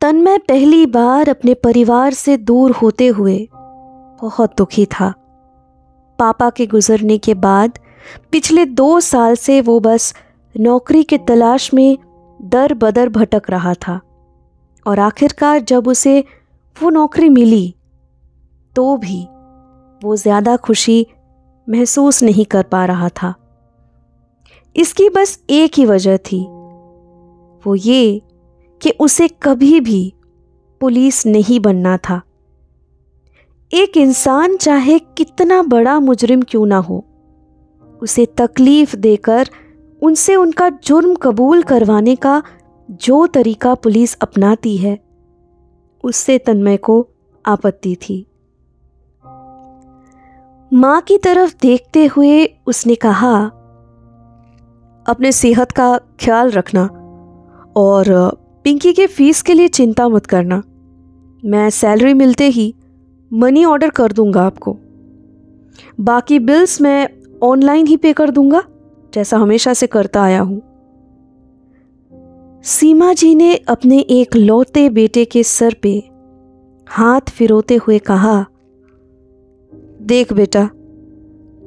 तन्मय पहली बार अपने परिवार से दूर होते हुए बहुत दुखी था। पापा के गुजरने के बाद पिछले दो साल से वो बस नौकरी के तलाश में दर बदर भटक रहा था और आखिरकार जब उसे वो नौकरी मिली तो भी वो ज़्यादा खुशी महसूस नहीं कर पा रहा था। इसकी बस एक ही वजह थी, वो ये कि उसे कभी भी पुलिस नहीं बनना था। एक इंसान चाहे कितना बड़ा मुजरिम क्यों ना हो, उसे तकलीफ़ देकर उनसे उनका जुर्म कबूल करवाने का जो तरीका पुलिस अपनाती है, उससे तन्मय को आपत्ति थी। माँ की तरफ़ देखते हुए उसने कहा, अपने सेहत का ख्याल रखना और पिंकी के फ़ीस के लिए चिंता मत करना। मैं सैलरी मिलते ही मनी ऑर्डर कर दूँगा आपको। बाकी बिल्स मैं ऑनलाइन ही पे कर दूँगा, जैसा हमेशा से करता आया हूँ। सीमा जी ने अपने एक लौते बेटे के सर पे हाथ फिरोते हुए कहा, देख बेटा,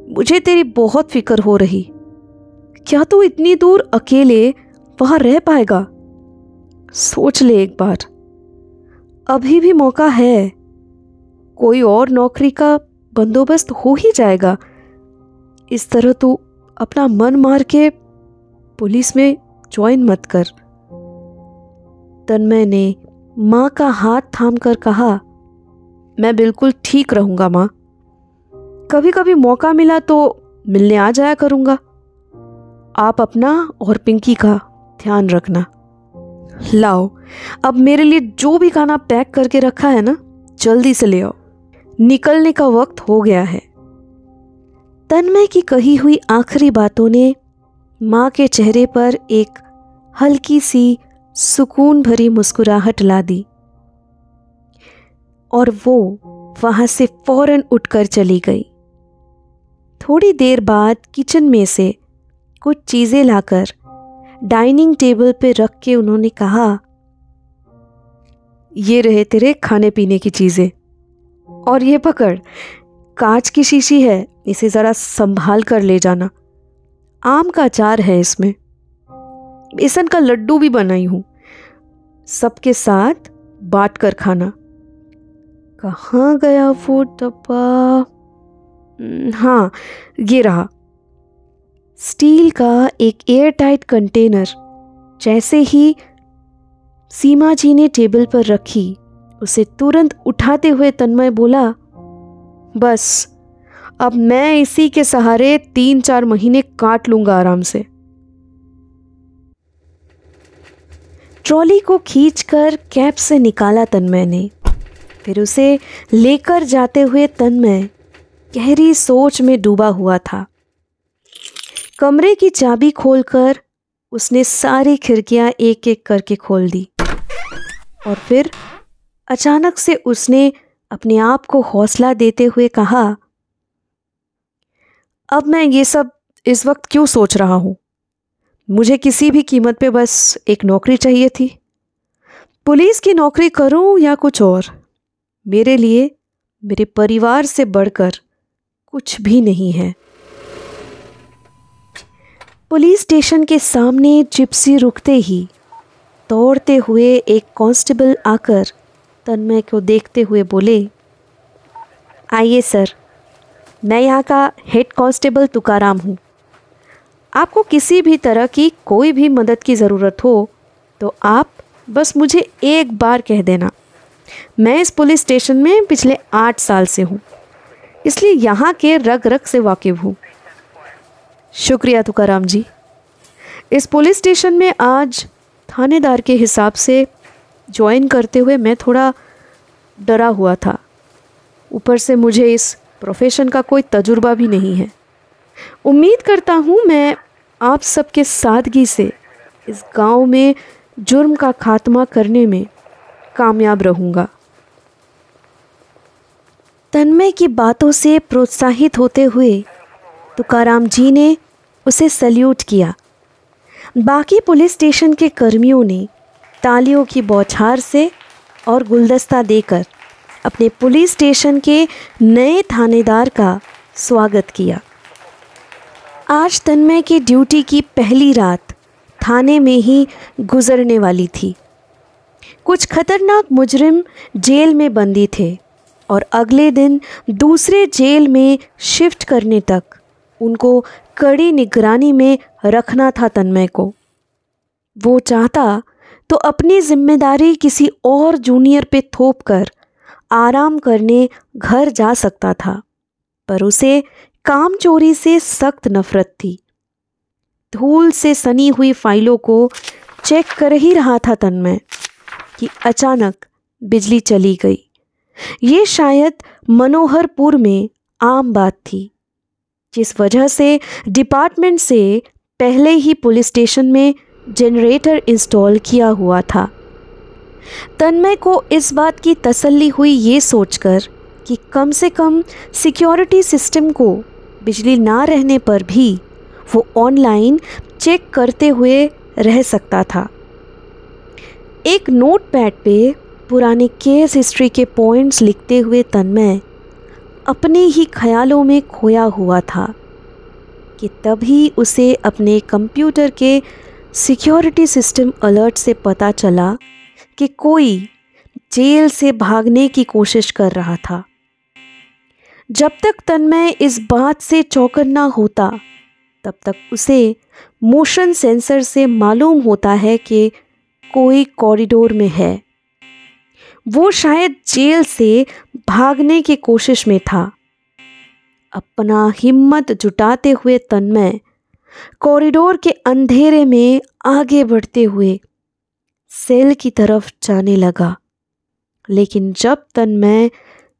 मुझे तेरी बहुत फ़िक्र हो रही। क्या तू इतनी दूर अकेले वहाँ रह पाएगा? सोच ले एक बार। अभी भी मौका है। कोई और नौकरी का बंदोबस्त हो ही जाएगा। इस तरह तू अपना मन मार के पुलिस में ज्वाइन मत कर। तन्मय ने माँ का हाथ थाम कर कहा, मैं बिल्कुल ठीक रहूँगा माँ। कभी कभी मौका मिला तो मिलने आ जाया करूँगा। आप अपना और पिंकी का ध्यान रखना। लाओ, अब मेरे लिए जो भी खाना पैक करके रखा है ना, जल्दी से ले आओ। निकलने का वक्त हो गया है। तन्मय की कही हुई आखिरी बातों ने माँ के चेहरे पर एक हल्की सी सुकून भरी मुस्कुराहट ला दी। और वो वहाँ से फ़ौरन उठकर चली गई। थोड़ी देर बाद किचन में से कुछ चीज़ें लाकर डाइनिंग टेबल पे रख के उन्होंने कहा ये रहे तेरे खाने पीने की चीज़ें। और ये पकड़ कांच की शीशी है इसे ज़रा संभाल कर ले जाना। आम का अचार है इसमें। बेसन का लड्डू भी बनाई हूँ। सबके साथ बांट कर खाना। कहाँ गया वो डब्बा? हम्म, हाँ ये रहा। स्टील का एक एयर टाइट कंटेनर जैसे ही सीमा जी ने टेबल पर रखी, उसे तुरंत उठाते हुए तन्मय बोला, बस, अब मैं इसी के सहारे तीन चार महीने काट लूँगा आराम से. ट्रॉली को खींचकर कैब से निकाला तन्मय ने, फिर उसे लेकर जाते हुए तन्मय गहरी सोच में डूबा हुआ था। कमरे की चाबी खोलकर उसने सारी खिड़कियाँ एक एक करके खोल दी। और फिर अचानक से उसने अपने आप को हौसला देते हुए कहा, अब मैं ये सब इस वक्त क्यों सोच रहा हूँ? मुझे किसी भी कीमत पे बस एक नौकरी चाहिए थी। पुलिस की नौकरी करूँ या कुछ और? मेरे लिए, मेरे परिवार से बढ़कर कुछ भी नहीं है। पुलिस स्टेशन के सामने जिप्सी रुकते ही दौड़ते हुए एक कांस्टेबल आकर तन्मय को देखते हुए बोले, आइए, सर। मैं यहाँ का हेड कांस्टेबल तुकाराम हूँ। आपको किसी भी तरह की कोई भी मदद की ज़रूरत हो तो आप बस मुझे एक बार कह देना। मैं इस पुलिस स्टेशन में पिछले आठ साल से हूँ। इसलिए यहाँ के रग रग से वाकिफ़ हूँ। शुक्रिया तुकाराम जी। इस पुलिस स्टेशन में आज थानेदार के हिसाब से ज्वाइन करते हुए मैं थोड़ा डरा हुआ था। ऊपर से मुझे इस प्रोफेशन का कोई तजुर्बा भी नहीं है। उम्मीद करता हूँ मैं आप सबके सादगी से इस गाँव में जुर्म का खात्मा करने में कामयाब रहूँगा। तन्मय की बातों से प्रोत्साहित होते हुए तुकाराम जी ने उसे सल्यूट किया। बाकी पुलिस स्टेशन के कर्मियों ने तालियों की बौछार से और गुलदस्ता देकर अपने पुलिस स्टेशन के नए थानेदार का स्वागत किया। आज तन्मय की ड्यूटी की पहली रात थाने में ही गुजरने वाली थी। कुछ खतरनाक मुजरिम जेल में बंदी थे और अगले दिन दूसरे जेल में शिफ्ट करने तक उनको कड़ी निगरानी में रखना था तन्मय को। वो चाहता तो अपनी ज़िम्मेदारी किसी और जूनियर पे थोप कर आराम करने घर जा सकता था, पर उसे काम चोरी से सख्त नफरत थी। धूल से सनी हुई फाइलों को चेक कर ही रहा था तन्मय कि अचानक बिजली चली गई। ये शायद मनोहरपुर में आम बात थी। जिस वजह से डिपार्टमेंट से पहले ही पुलिस स्टेशन में जनरेटर इंस्टॉल किया हुआ था। तन्मय को इस बात की तसल्ली हुई ये सोचकर कि कम से कम सिक्योरिटी सिस्टम को बिजली ना रहने पर भी वो ऑनलाइन चेक करते हुए रह सकता था। एक नोट पैड पे पुराने केस हिस्ट्री के पॉइंट्स लिखते हुए तन्मय अपने ही ख्यालों में खोया हुआ था कि तभी उसे अपने कंप्यूटर के सिक्योरिटी सिस्टम अलर्ट से पता चला कि कोई जेल से भागने की कोशिश कर रहा था। जब तक तन्मय इस बात से चौकन्ना होता, तब तक उसे मोशन सेंसर से मालूम होता है कि कोई कॉरिडोर में है। वो शायद जेल से भागने की कोशिश में था। अपना हिम्मत जुटाते हुए तन्मय कॉरिडोर के अंधेरे में आगे बढ़ते हुए सेल की तरफ़ जाने लगा। लेकिन जब तन्मय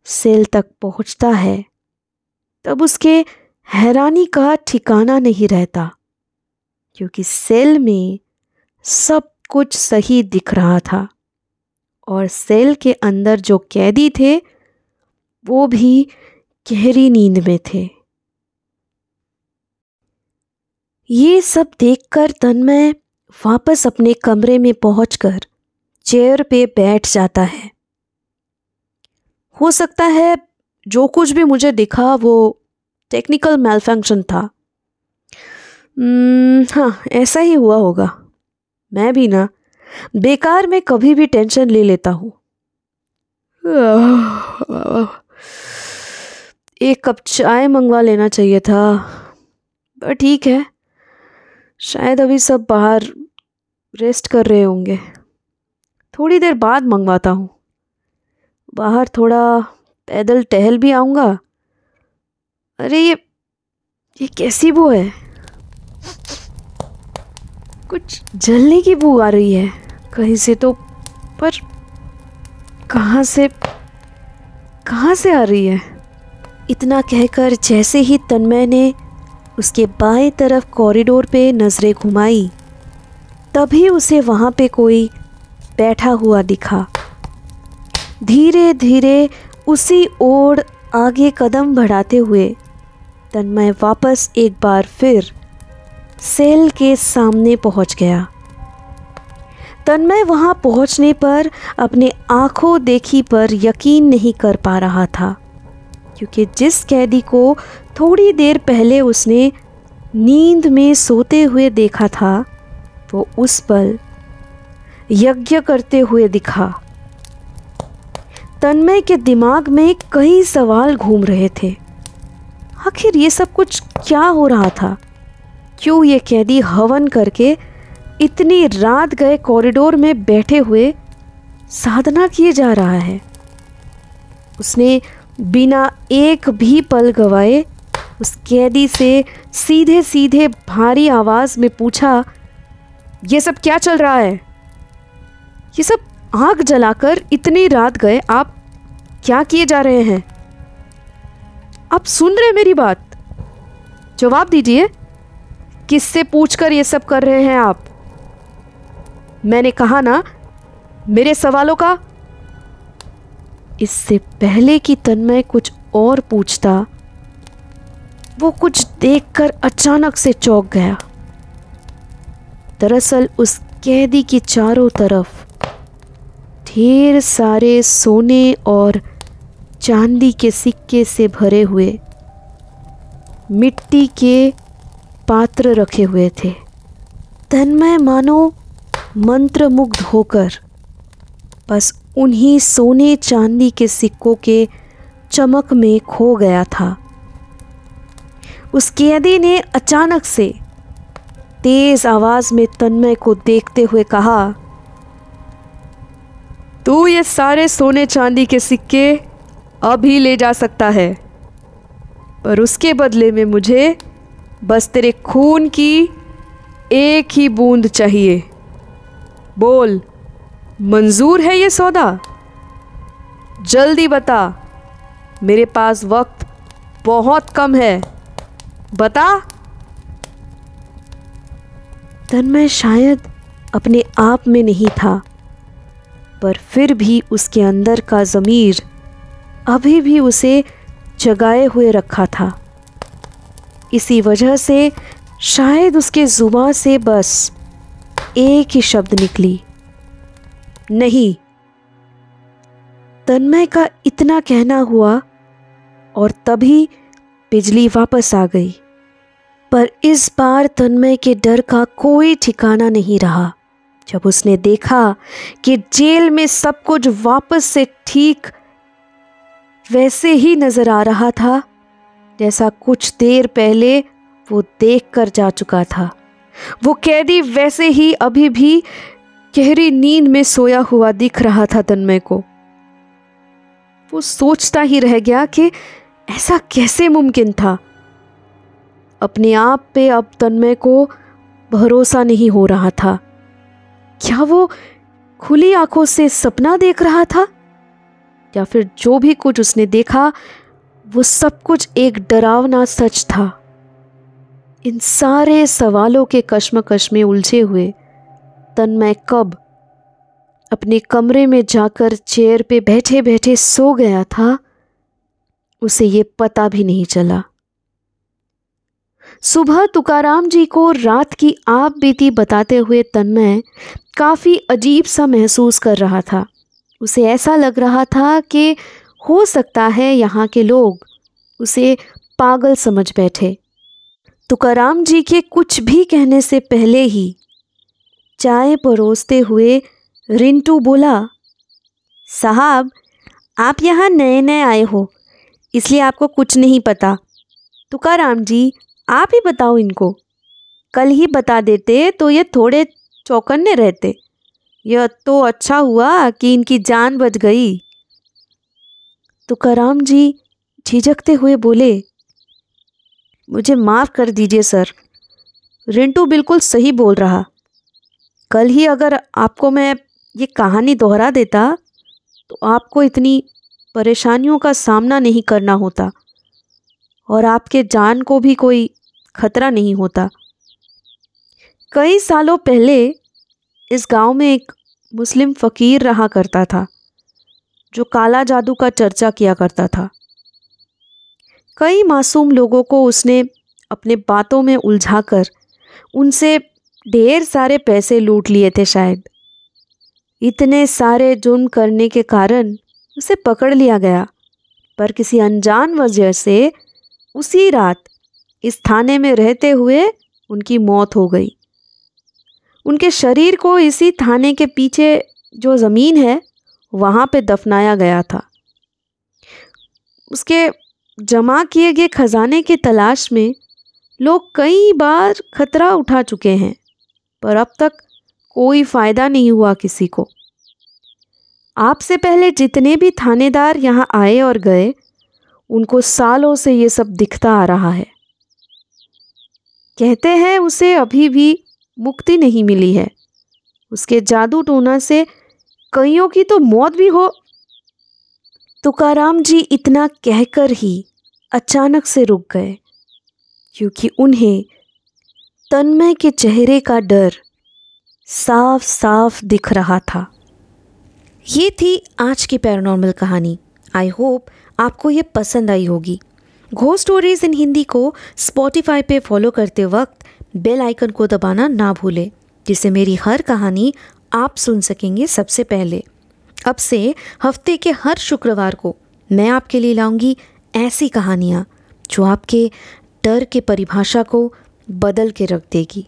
सेल तक पहुँचता है, तब उसके हैरानी का ठिकाना नहीं रहता, क्योंकि सेल में सब कुछ सही दिख रहा था। और सेल के अंदर जो कैदी थे, वो भी गहरी नींद में थे। ये सब देखकर तन्मय वापस अपने कमरे में पहुंचकर चेयर पे बैठ जाता है। हो सकता है जो कुछ भी मुझे दिखा वो टेक्निकल मेलफंक्शन था। हाँ ऐसा ही हुआ होगा। मैं भी ना बेकार में कभी भी टेंशन ले लेता हूँ। एक कप चाय मंगवा लेना चाहिए था ठीक है। शायद अभी सब बाहर रेस्ट कर रहे होंगे। थोड़ी देर बाद मंगवाता हूँ। बाहर थोड़ा पैदल टहल भी आऊँगा। अरे ये ये कैसी वो है? कुछ जलने की बू आ रही है। कहीं से तो पर कहाँ से कहाँ से आ रही है? इतना कहकर जैसे ही तन्मय ने उसके बाएँ तरफ़ कॉरिडोर पे नज़रें घुमाई, तभी उसे वहाँ पे कोई बैठा हुआ दिखा। धीरे धीरे उसी ओर आगे कदम बढ़ाते हुए तन्मय वापस एक बार फिर सेल के सामने पहुँच गया। तन्मय वहाँ पहुँचने पर अपने आँखों देखी पर यकीन नहीं कर पा रहा था, क्योंकि जिस कैदी को थोड़ी देर पहले उसने नींद में सोते हुए देखा था, वो उस पल यज्ञ करते हुए दिखा। तन्मय के दिमाग में कई सवाल घूम रहे थे। आखिर ये सब कुछ क्या हो रहा था? क्यों ये कैदी हवन करके इतनी रात गए कॉरिडोर में बैठे हुए साधना किए जा रहा है? उसने बिना एक भी पल गवाए उस कैदी से सीधे सीधे भारी आवाज़ में पूछा, ये सब क्या चल रहा है? ये सब आग जलाकर इतनी रात गए, आप क्या किए जा रहे हैं? आप सुन रहे हैं मेरी बात? जवाब दीजिए। किससे पूछकर ये सब कर रहे हैं आप? मैंने कहा ना, मेरे सवालों का? इससे पहले कि तन्मय कुछ और पूछता, वो कुछ देखकर अचानक से चौंक गया। दरअसल उस कैदी की चारों तरफ़ ढेर सारे सोने और चांदी के सिक्के से भरे हुए, मिट्टी के पात्र रखे हुए थे। तन्मय मानो मंत्रमुग्ध होकर, बस उन्हीं सोने चांदी के सिक्कों के चमक में खो गया था। उस कैदी ने अचानक से तेज आवाज़ में तन्मय को देखते हुए कहा, तू ये सारे सोने चांदी के सिक्के अभी ले जा सकता है, पर उसके बदले में मुझे बस तेरे खून की एक ही बूंद चाहिए। बोल, मंजूर है ये सौदा? जल्दी बता, मेरे पास वक्त बहुत कम है। बता। तन्मय शायद अपने आप में नहीं था, पर फिर भी उसके अंदर का ज़मीर अभी भी उसे जगाए हुए रखा था। इसी वजह से शायद उसके ज़ुबा से बस एक ही शब्द निकली। नहीं, तन्मय का इतना कहना हुआ और तभी बिजली वापस आ गई। पर इस बार तन्मय के डर का कोई ठिकाना नहीं रहा, जब उसने देखा कि जेल में सब कुछ वापस से ठीक वैसे ही नज़र आ रहा था। जैसा कुछ देर पहले वो देख कर जा चुका था। वो कैदी वैसे ही अभी भी गहरी नींद में सोया हुआ दिख रहा था तन्मय को। वो सोचता ही रह गया कि ऐसा कैसे मुमकिन था। अपने आप पे अब तन्मय को भरोसा नहीं हो रहा था। क्या वो खुली आँखों से सपना देख रहा था? या फिर जो भी कुछ उसने देखा वो सब कुछ एक डरावना सच था। इन सारे सवालों के कश्मकश में उलझे हुए तन्मय कब अपने कमरे में जाकर चेयर पे बैठे बैठे सो गया था, उसे ये पता भी नहीं चला। सुबह तुकाराम जी को रात की आप बीती बताते हुए तन्मय काफ़ी अजीब सा महसूस कर रहा था। उसे ऐसा लग रहा था कि हो सकता है यहाँ के लोग उसे पागल समझ बैठे। तुकाराम जी के कुछ भी कहने से पहले ही चाय परोसते हुए रिंटू बोला, साहब, आप यहाँ नए नए आए हो, इसलिए आपको कुछ नहीं पता। तुकाराम जी, आप ही बताओ इनको। कल ही बता देते तो ये थोड़े चौकन्ने रहते। यह तो अच्छा हुआ कि इनकी जान बच गई। तो कराम जी झिझकते हुए बोले, मुझे माफ़ कर दीजिए सर। रिंटू बिल्कुल सही बोल रहा। कल ही अगर आपको मैं ये कहानी दोहरा देता तो आपको इतनी परेशानियों का सामना नहीं करना होता और आपके जान को भी कोई खतरा नहीं होता। कई सालों पहले इस गाँव में एक मुस्लिम फ़कीर रहा करता था। जो काला जादू का चर्चा किया करता था। कई मासूम लोगों को उसने अपने बातों में उलझाकर उनसे ढेर सारे पैसे लूट लिए थे शायद। इतने सारे जुर्म करने के कारण उसे पकड़ लिया गया, पर किसी अनजान वजह से उसी रात इस थाने में रहते हुए उनकी मौत हो गई। उनके शरीर को इसी थाने के पीछे जो ज़मीन है वहाँ पे दफनाया गया था। उसके जमा किए गए खजाने की तलाश में लोग कई बार खतरा उठा चुके हैं, पर अब तक कोई फ़ायदा नहीं हुआ किसी को। आपसे पहले जितने भी थानेदार यहाँ आए और गए, उनको सालों से ये सब दिखता आ रहा है। कहते हैं उसे अभी भी मुक्ति नहीं मिली है। उसके जादू टोना से कईयों की तो मौत भी हो। तुकाराम जी इतना कहकर ही अचानक से रुक गए, क्योंकि उन्हें तन्मय के चेहरे का डर साफ़ साफ़ दिख रहा था। ये थी आज की पैरानॉर्मल कहानी। आई होप आपको ये पसंद आई होगी। घो स्टोरीज इन हिंदी को स्पॉटिफाई पे फॉलो करते वक्त बेल आइकन को दबाना ना भूलें, जिससे मेरी हर कहानी आप सुन सकेंगे सबसे पहले। अब से हफ़्ते के हर शुक्रवार को मैं आपके लिए लाऊँगी ऐसी कहानियाँ, जो आपके डर के परिभाषा को बदल के रख देगी।